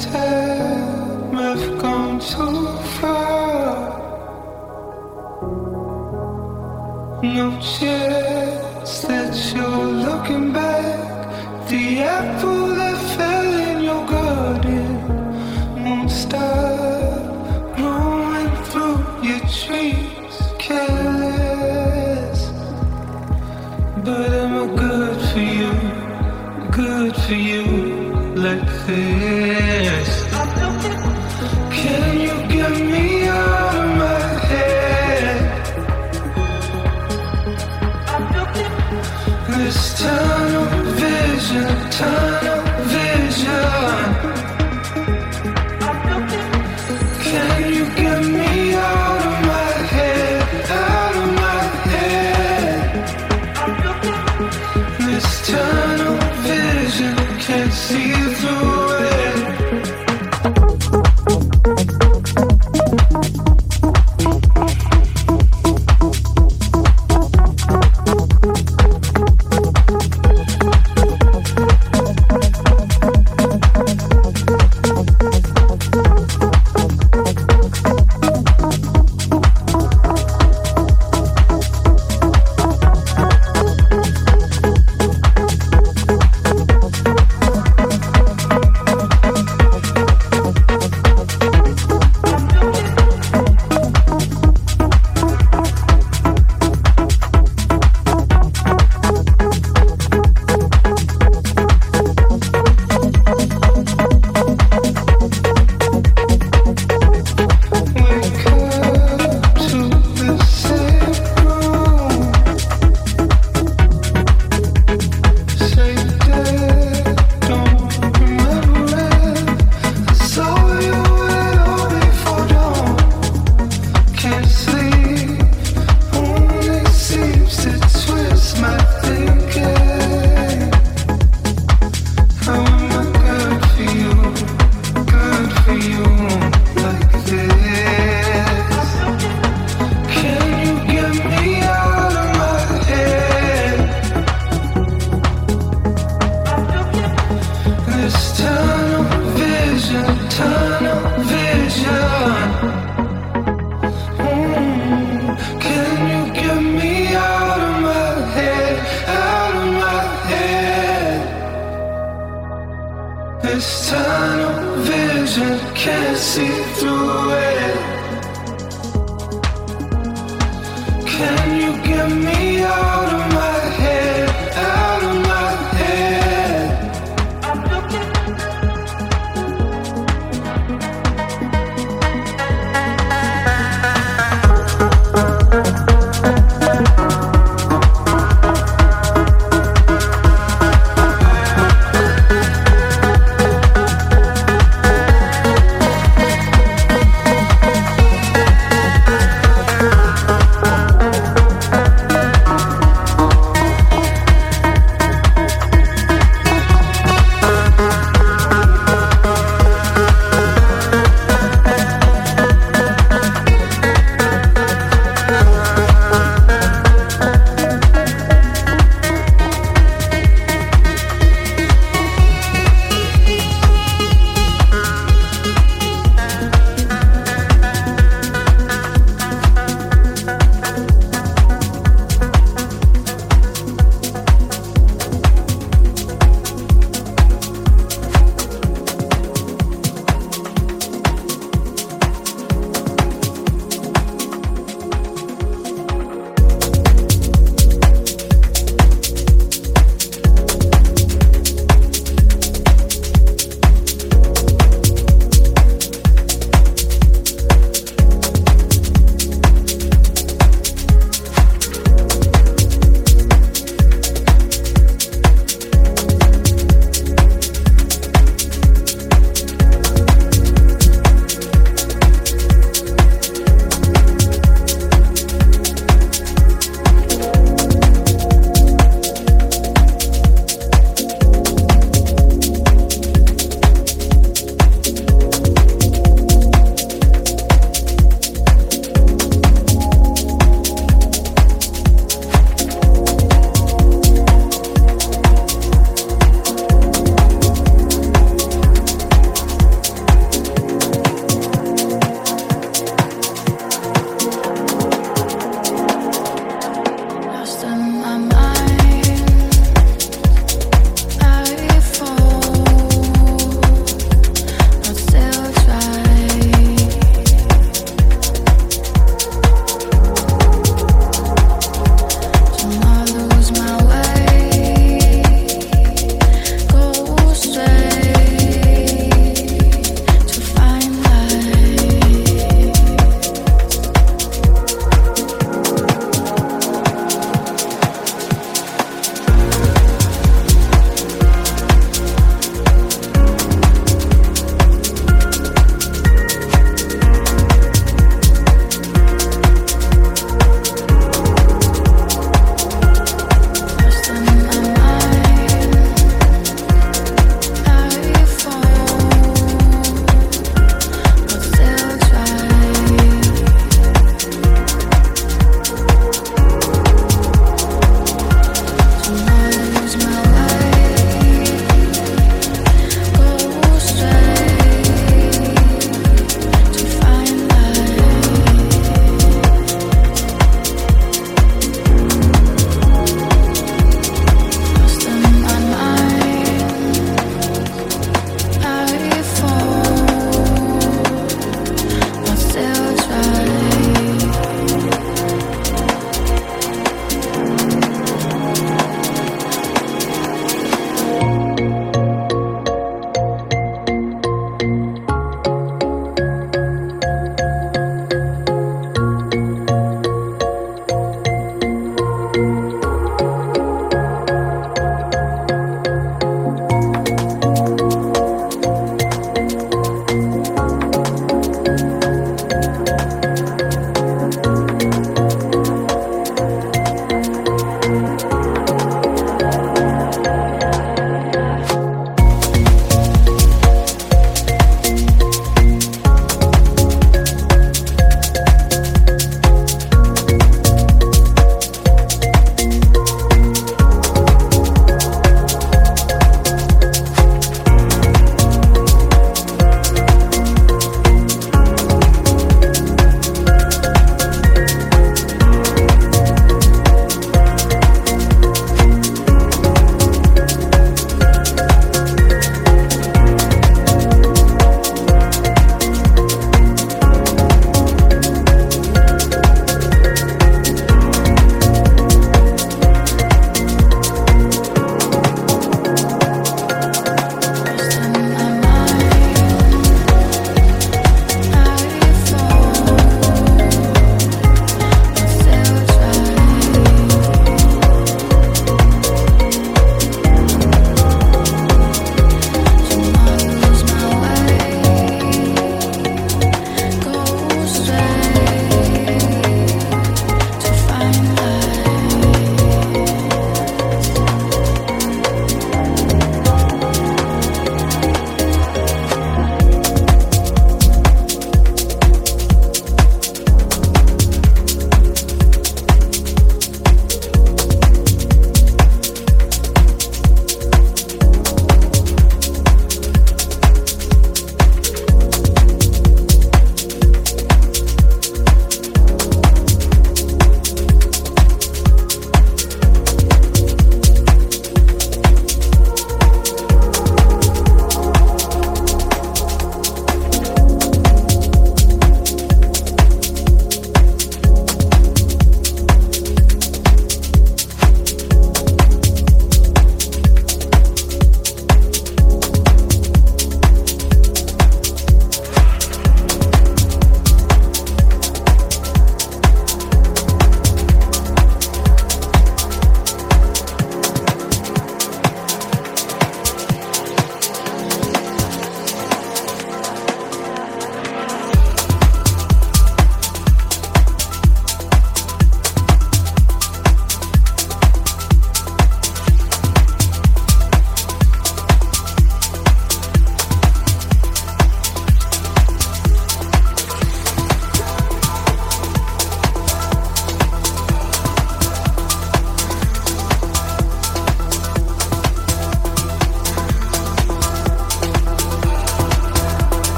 time I've gone too far. No chance that you're looking back. The apple that fell in your garden won't stop growing through your trees. Careless, but am I good for you? Good for you like this.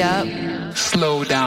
Up, slow down.